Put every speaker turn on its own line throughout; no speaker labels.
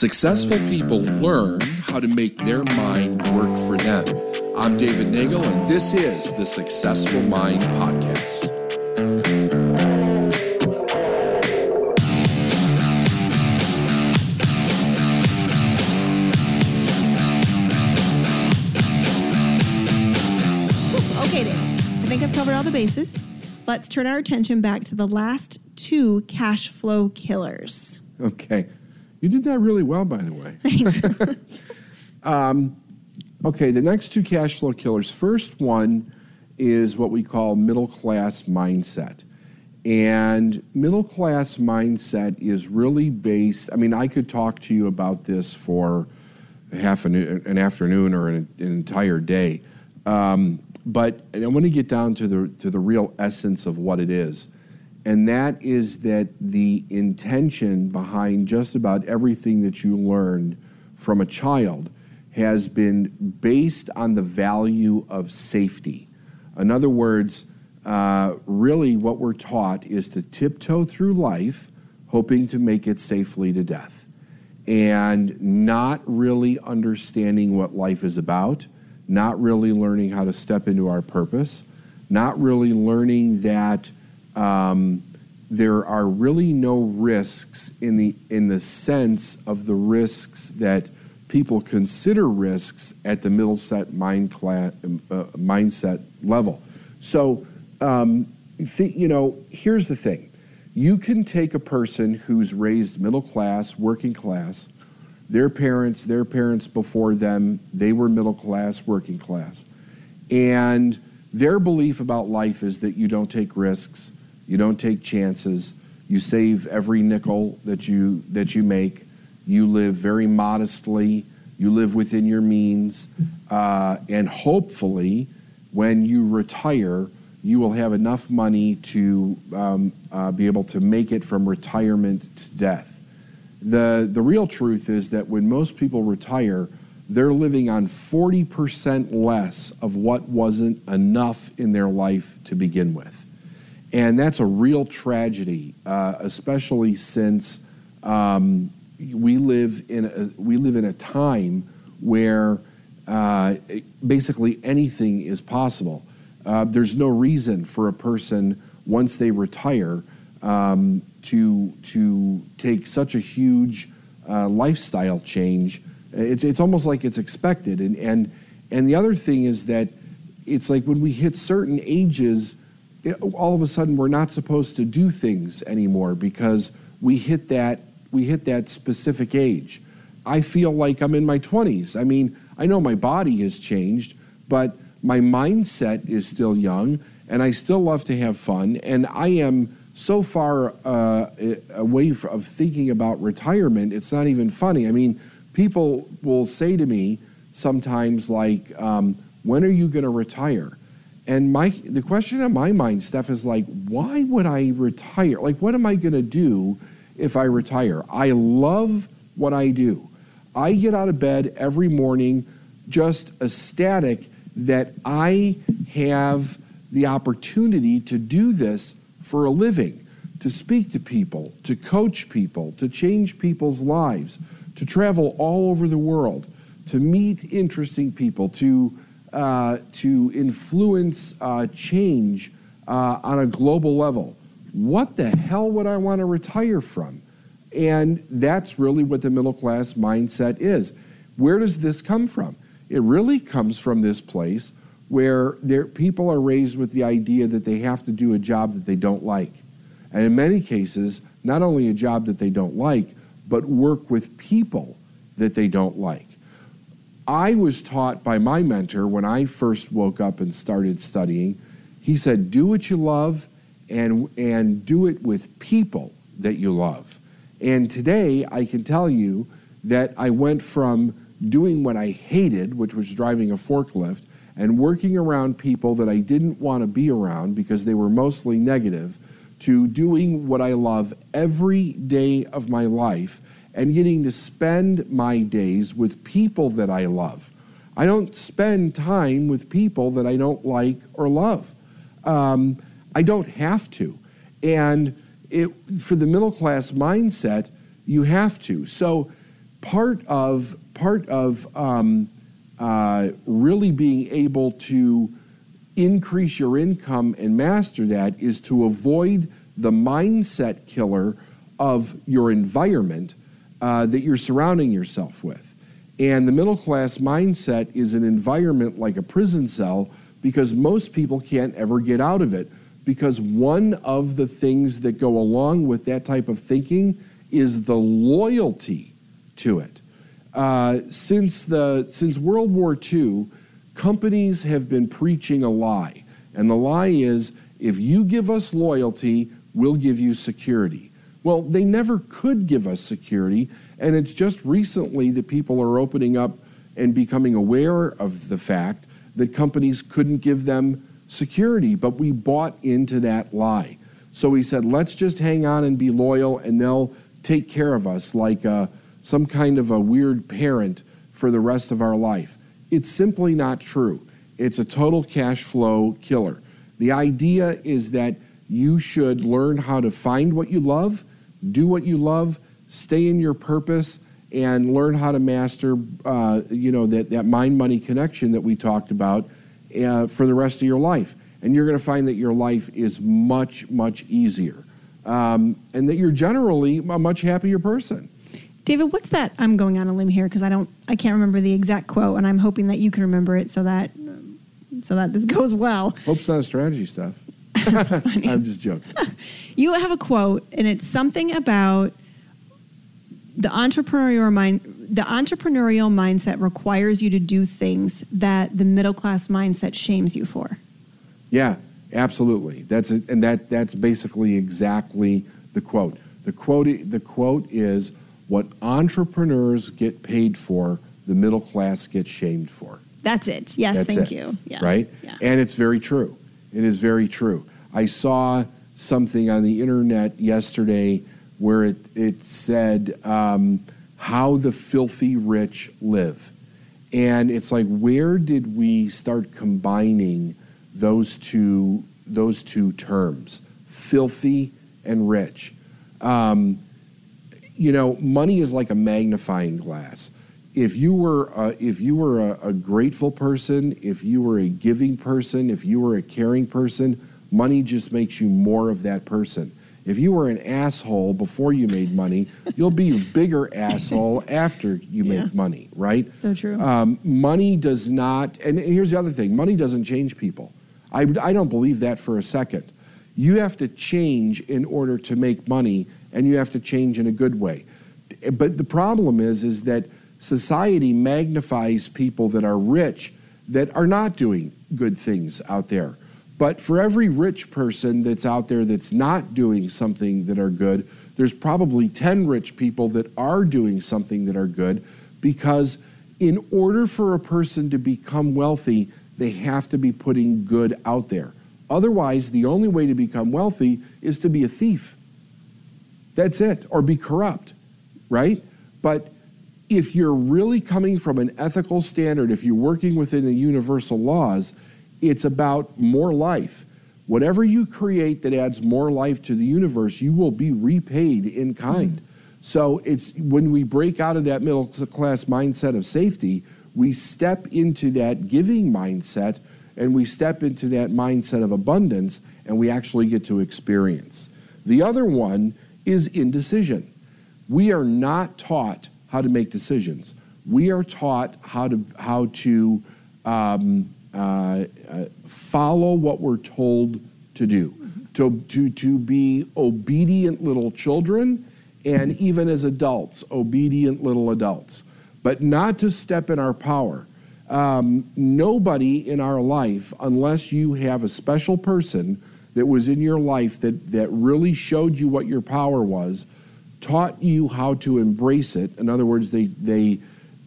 Successful people learn how to make their mind work for them. I'm David Nagel, and this is the Successful Mind Podcast.
Okay, Dave. I think I've covered all the bases. Let's turn our attention back to the last two cash flow killers.
Okay. You did that really well, by the way.
Thanks.
Okay, the next two cash flow killers. First one is what we call middle class mindset. And middle class mindset is really based, I mean, I could talk to you about this for half an, an afternoon or an, an entire day. Um, but I want to get down to the, to the real essence of what it is. And that is that the intention behind just about everything that you learned from a child has been based on the value of safety. In other words, uh, really what we're taught is to tiptoe through life, hoping to make it safely to death, and not really understanding what life is about, not really learning how to step into our purpose, not really learning that um, there are really no risks in the in the sense of the risks that people consider risks at the middle set mind class, uh, mindset level. So, um, th- you know, here's the thing: you can take a person who's raised middle class, working class, their parents, their parents before them, they were middle class, working class, and their belief about life is that you don't take risks, you don't take chances, you save every nickel that you that you make you live very modestly. You live within your means. Uh, and hopefully, when you retire, you will have enough money to um, uh, be able to make it from retirement to death. The, the real truth is that when most people retire, they're living on 40% less of what wasn't enough in their life to begin with. And that's a real tragedy, uh, especially since um, we live in a, we live in a time where uh, basically anything is possible. Uh, there's no reason for a person once they retire um, to to take such a huge uh, lifestyle change. It's it's almost like it's expected. And and and the other thing is that it's like when we hit certain ages, it, all of a sudden we're not supposed to do things anymore because we hit that we hit that specific age. I feel like I'm in my 20s. I mean, I know my body has changed, but my mindset is still young, and I still love to have fun. And I am so far uh, away of thinking about retirement, it's not even funny. I mean, people will say to me sometimes, like, um, when are you going to retire? And my the question in my mind, Steph, is like, why would I retire? Like, what am I going to do if I retire. I love what I do. I get out of bed every morning just ecstatic that I have the opportunity to do this for a living, to speak to people, to coach people, to change people's lives, to travel all over the world, to meet interesting people, to uh, to influence uh, change uh, on a global level what the hell would I want to retire from? And that's really what the middle class mindset is. Where does this come from? It really comes from this place where there, people are raised with the idea that they have to do a job that they don't like. And in many cases, not only a job that they don't like, but work with people that they don't like. I was taught by my mentor when I first woke up and started studying. He said, Do what you love and, and do it with people that you love. And today, I can tell you that I went from doing what I hated, which was driving a forklift, and working around people that I didn't want to be around because they were mostly negative, to doing what I love every day of my life and getting to spend my days with people that I love. I don't spend time with people that I don't like or love. Um, I don't have to. And it, for the middle class mindset, you have to. So part of part of um, uh, really being able to increase your income and master that is to avoid the mindset killer of your environment uh, that you're surrounding yourself with. And the middle class mindset is an environment like a prison cell because most people can't ever get out of it. Because one of the things that go along with that type of thinking is the loyalty to it. Uh, since, the, since World War II, companies have been preaching a lie. And the lie is if you give us loyalty, we'll give you security. Well, they never could give us security, and it's just recently that people are opening up and becoming aware of the fact that companies couldn't give them security, but we bought into that lie. So we said, let's just hang on and be loyal, and they'll take care of us like uh, some kind of a weird parent for the rest of our life. It's simply not true. It's a total cash flow killer. The idea is that you should learn how to find what you love, do what you love, stay in your purpose, and learn how to master, uh, you know, that, that mind-money connection that we talked about uh, for the rest of your life. And you're going to find that your life is much, much easier, um, and that you're generally a much happier person.
David, what's that? I'm going on a limb here because I don't, I can't remember the exact quote, and I'm hoping that you can remember it so that, so that this goes well.
Hope's not a strategy Steph. I'm just joking.
You have a quote, and it's something about the entrepreneurial mind. The entrepreneurial mindset requires you to do things that the middle class mindset shames you for.
Yeah, absolutely. That's a, and that that's basically exactly the quote. The quote the quote is what entrepreneurs get paid for, the middle class gets shamed for.
That's it. Yes,
That's
thank
it,
you. Yeah.
Right?
Yeah.
And it's very true. It is very true. I saw something on the internet yesterday where it, it said um, how the filthy rich live. And it's like, where did we start combining those two, those two terms, filthy and rich? Um, you know, money is like a magnifying glass. If you were a, if you were a, a grateful person, if you were a giving person, if you were a caring person, money just makes you more of that person. If you were an asshole before you made money, you'll be a bigger asshole after you
Yeah.
make money, right?
So true.
Um, money does not, and here's the other thing money doesn't change people. I, I don't believe that for a second. You have to change in order to make money, and you have to change in a good way. But the problem is, is that society magnifies people that are rich that are not doing good things out there. But for every rich person that's out there that's not doing something that are good, there's probably 10 rich people that are doing something that are good because in order for a person to become wealthy, they have to be putting good out there. Otherwise, the only way to become wealthy is to be a thief. That's it, or be corrupt, right? But if you're really coming from an ethical standard, if you're working within the universal laws, it's about more life. Whatever you create that adds more life to the universe, you will be repaid in kind. So it's when we break out of that middle class mindset of safety, we step into that giving mindset and we step into that mindset of abundance and we actually get to experience. The other one is indecision. We are not taught how to make decisions. We are taught how to how to um, uh, uh, follow what we're told to do, to, to to be obedient little children, and even as adults, obedient little adults, but not to step in our power. Um, nobody in our life, unless you have a special person that was in your life that, that really showed you what your power was, taught you how to embrace it. In other words, they, they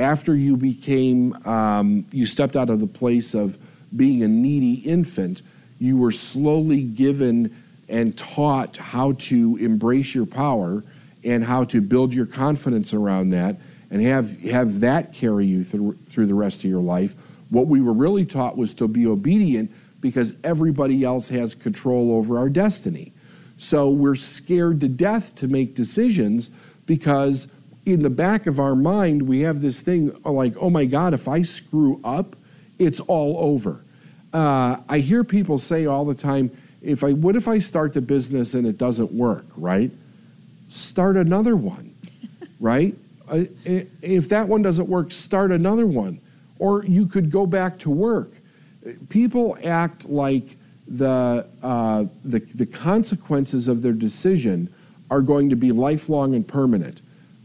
after you became, um, you stepped out of the place of being a needy infant, you were slowly given and taught how to embrace your power and how to build your confidence around that and have, have that carry you through, through the rest of your life. What we were really taught was to be obedient because everybody else has control over our destiny. So we're scared to death to make decisions because in the back of our mind, we have this thing like, oh my God, if I screw up, it's all over. Uh, I hear people say all the time, if I what if I start the business and it doesn't work, right? Start another one, right? Uh, if that one doesn't work, start another one, or you could go back to work. People act like the uh, the, the consequences of their decision are going to be lifelong and permanent.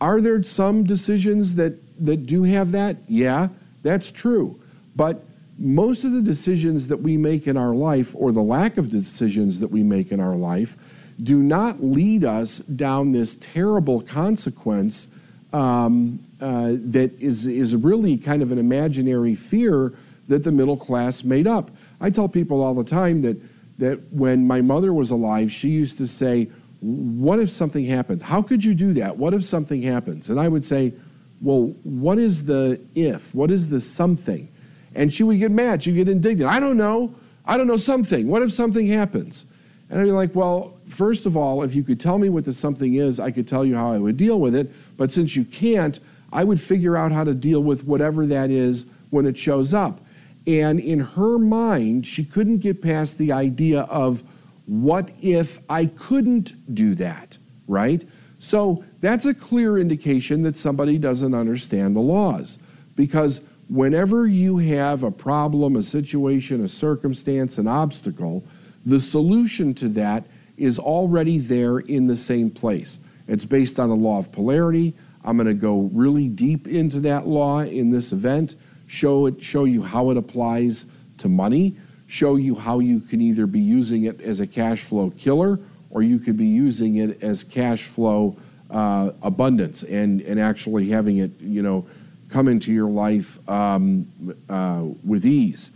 Are there some decisions that that do have that? Yeah, that's true, but most of the decisions that we make in our life, or the lack of decisions that we make in our life, do not lead us down this terrible consequence um, uh, that is, is really kind of an imaginary fear that the middle class made up. I tell people all the time that, that when my mother was alive, she used to say, What if something happens? How could you do that? What if something happens? And I would say, Well, what is the if? What is the something? And she would get mad. She'd get indignant. I don't know. I don't know something. What if something happens? And I'd be like, well, first of all, if you could tell me what the something is, I could tell you how I would deal with it. But since you can't, I would figure out how to deal with whatever that is when it shows up. And in her mind, she couldn't get past the idea of what if I couldn't do that, right? So that's a clear indication that somebody doesn't understand the laws. Because whenever you have a problem, a situation, a circumstance, an obstacle, the solution to that is already there in the same place. It's based on the law of polarity. I'm going to go really deep into that law in this event, show it, show you how it applies to money, show you how you can either be using it as a cash flow killer or you could be using it as cash flow uh, abundance and, and actually having it, you know, come into your life um, uh, with ease.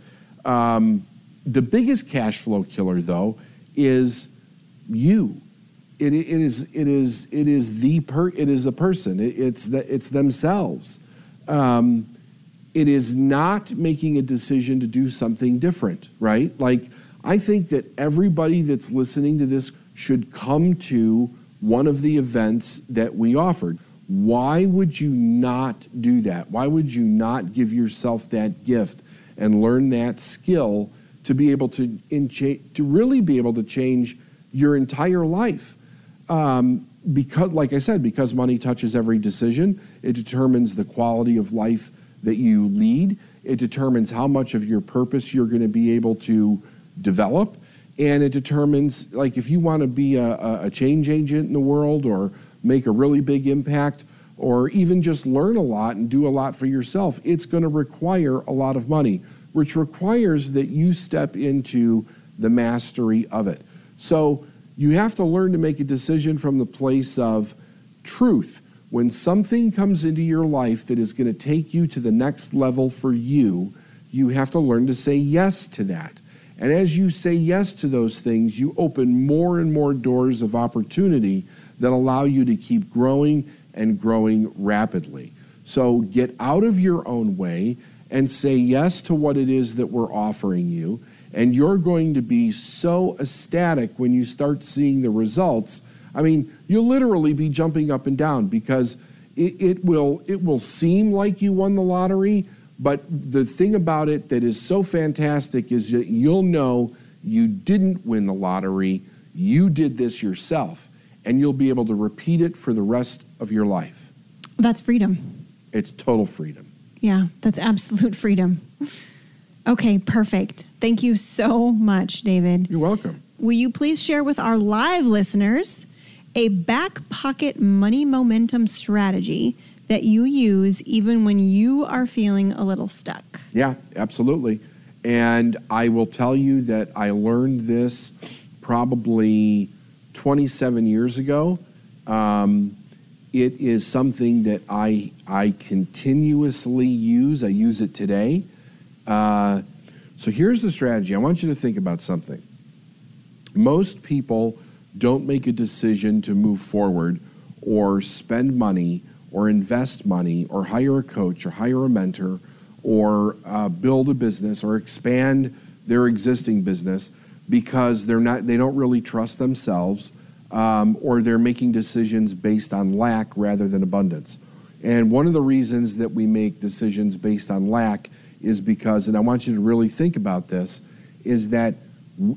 Um, the biggest cash flow killer, though, is you. It, it is it is it is the per it is the person. It, it's the, it's themselves. Um, it is not making a decision to do something different, right? Like I think that everybody that's listening to this should come to one of the events that we offered. Why would you not do that? Why would you not give yourself that gift and learn that skill to be able to to really be able to change your entire life? Um, because, like I said, because money touches every decision, it determines the quality of life that you lead. It determines how much of your purpose you're going to be able to develop, and it determines, like, if you want to be a, a change agent in the world or make a really big impact, or even just learn a lot and do a lot for yourself, it's going to require a lot of money, which requires that you step into the mastery of it. So you have to learn to make a decision from the place of truth. When something comes into your life that is going to take you to the next level for you, you have to learn to say yes to that. And as you say yes to those things, you open more and more doors of opportunity that allow you to keep growing and growing rapidly. So get out of your own way and say yes to what it is that we're offering you. And you're going to be so ecstatic when you start seeing the results. I mean, you'll literally be jumping up and down because it, it will it will seem like you won the lottery, but the thing about it that is so fantastic is that you'll know you didn't win the lottery. You did this yourself and you'll be able to repeat it for the rest of your life.
That's freedom.
It's total freedom.
Yeah, that's absolute freedom. Okay, perfect. Thank you so much, David.
You're welcome.
Will you please share with our live listeners a back pocket money momentum strategy that you use even when you are feeling a little stuck?
Yeah, absolutely. And I will tell you that I learned this probably 27 years ago. Um, it is something that I, I continuously use. I use it today. Uh, so here's the strategy. I want you to think about something. Most people don't make a decision to move forward or spend money or invest money or hire a coach or hire a mentor or uh, build a business or expand their existing business because they're not they don't really trust themselves um, or they're making decisions based on lack rather than abundance. And one of the reasons that we make decisions based on lack is because, and I want you to really think about this, is that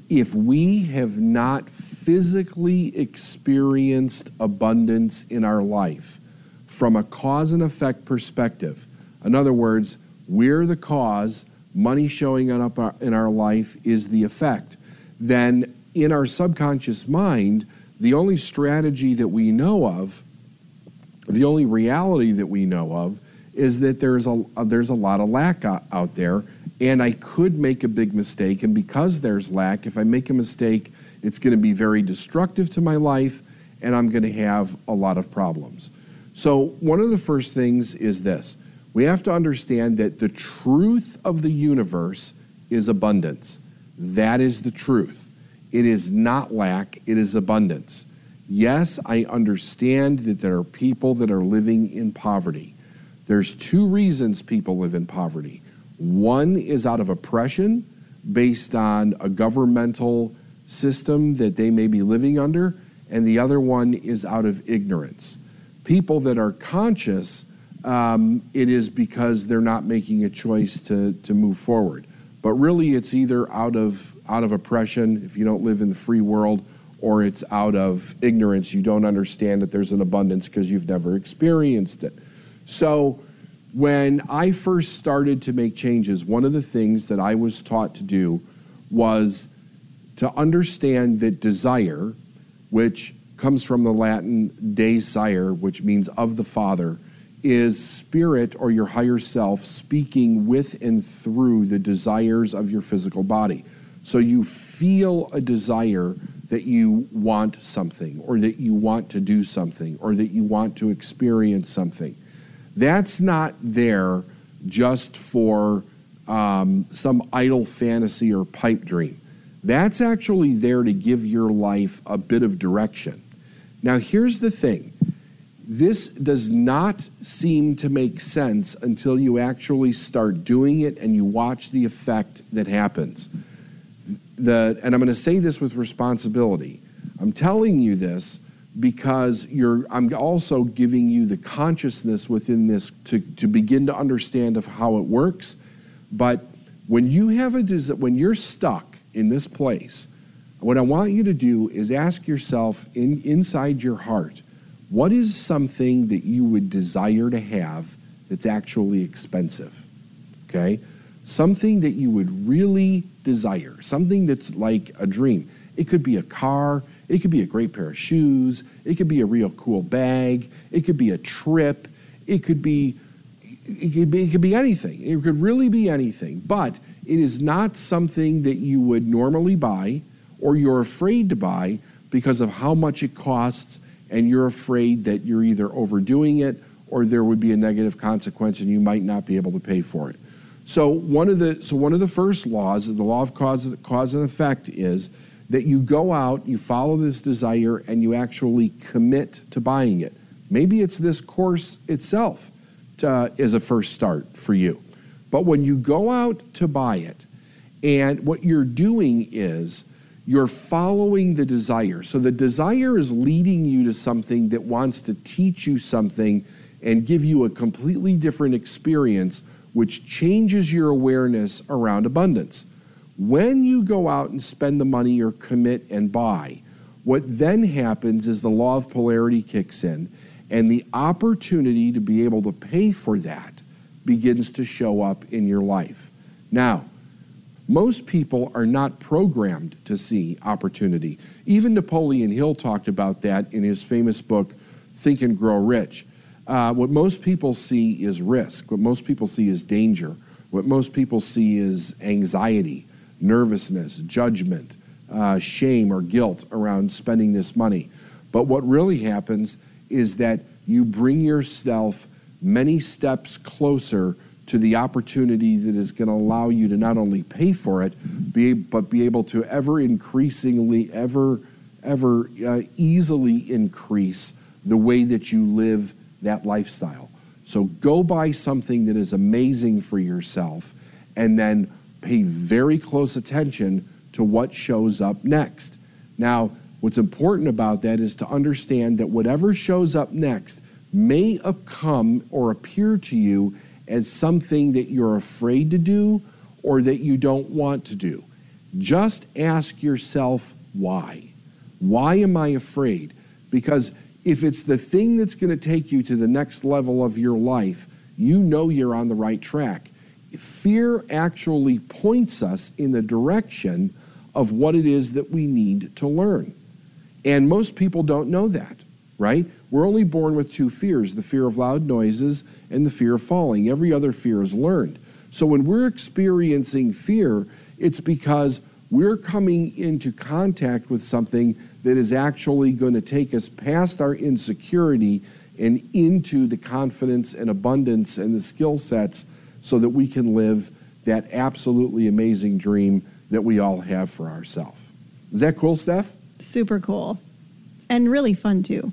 if we have not physically experienced abundance in our life from a cause and effect perspective, in other words, we're the cause, money showing up in our life is the effect, then in our subconscious mind, the only strategy that we know of, the only reality that we know of, is that there's a, uh, there's a lot of lack out there and I could make a big mistake. And because there's lack, if I make a mistake, it's going to be very destructive to my life, and I'm going to have a lot of problems. So, one of the first things is this we have to understand that the truth of the universe is abundance. That is the truth. It is not lack, it is abundance. Yes, I understand that there are people that are living in poverty. There's two reasons people live in poverty. One is out of oppression based on a governmental system that they may be living under, and the other one is out of ignorance. People that are conscious, um, it is because they're not making a choice to, to move forward. But really, it's either out of, out of oppression, if you don't live in the free world, or it's out of ignorance. You don't understand that there's an abundance because you've never experienced it. So, when I first started to make changes, one of the things that I was taught to do was to understand that desire, which comes from the Latin desire, which means of the Father, is spirit or your higher self speaking with and through the desires of your physical body. So you feel a desire that you want something, or that you want to do something, or that you want to experience something. That's not there just for um, some idle fantasy or pipe dream. That's actually there to give your life a bit of direction. Now, here's the thing this does not seem to make sense until you actually start doing it and you watch the effect that happens. The, and I'm going to say this with responsibility. I'm telling you this because you're i'm also giving you the consciousness within this to, to begin to understand of how it works but when you have a when you're stuck in this place what i want you to do is ask yourself in, inside your heart what is something that you would desire to have that's actually expensive okay something that you would really desire something that's like a dream it could be a car it could be a great pair of shoes. It could be a real cool bag. It could be a trip. It could be it could be, it could be anything. It could really be anything. But it is not something that you would normally buy or you're afraid to buy because of how much it costs and you're afraid that you're either overdoing it or there would be a negative consequence and you might not be able to pay for it. So one of the so one of the first laws, the law of cause, cause and effect is that you go out, you follow this desire, and you actually commit to buying it. Maybe it's this course itself uh, to, as a first start for you. But when you go out to buy it, and what you're doing is you're following the desire. So the desire is leading you to something that wants to teach you something and give you a completely different experience, which changes your awareness around abundance. When you go out and spend the money or commit and buy, what then happens is the law of polarity kicks in, and the opportunity to be able to pay for that begins to show up in your life. Now, most people are not programmed to see opportunity. Even Napoleon Hill talked about that in his famous book, Think and Grow Rich. Uh, what most people see is risk. What most people see is danger. What most people see is anxiety nervousness, judgment, uh, shame, or guilt around spending this money. But what really happens is that you bring yourself many steps closer to the opportunity that is going to allow you to not only pay for it, be, but be able to ever increasingly, ever, ever uh, easily increase the way that you live that lifestyle. So go buy something that is amazing for yourself and then pay very close attention to what shows up next. Now, What's important about that is to understand that whatever shows up next may come or appear to you as something that you're afraid to do or that you don't want to do. Just ask yourself why. Why am I afraid? Because if it's the thing that's going to take you to the next level of your life, you know you're on the right track. Fear actually points us in the direction of what it is that we need to learn. And most people don't know that, right? We're only born with two fears the fear of loud noises and the fear of falling. Every other fear is learned. So when we're experiencing fear, it's because we're coming into contact with something that is actually going to take us past our insecurity and into the confidence and abundance and the skill sets so that we can live that absolutely amazing dream that we all have for ourselves. Is that cool, Steph?
Super cool. And really fun, too.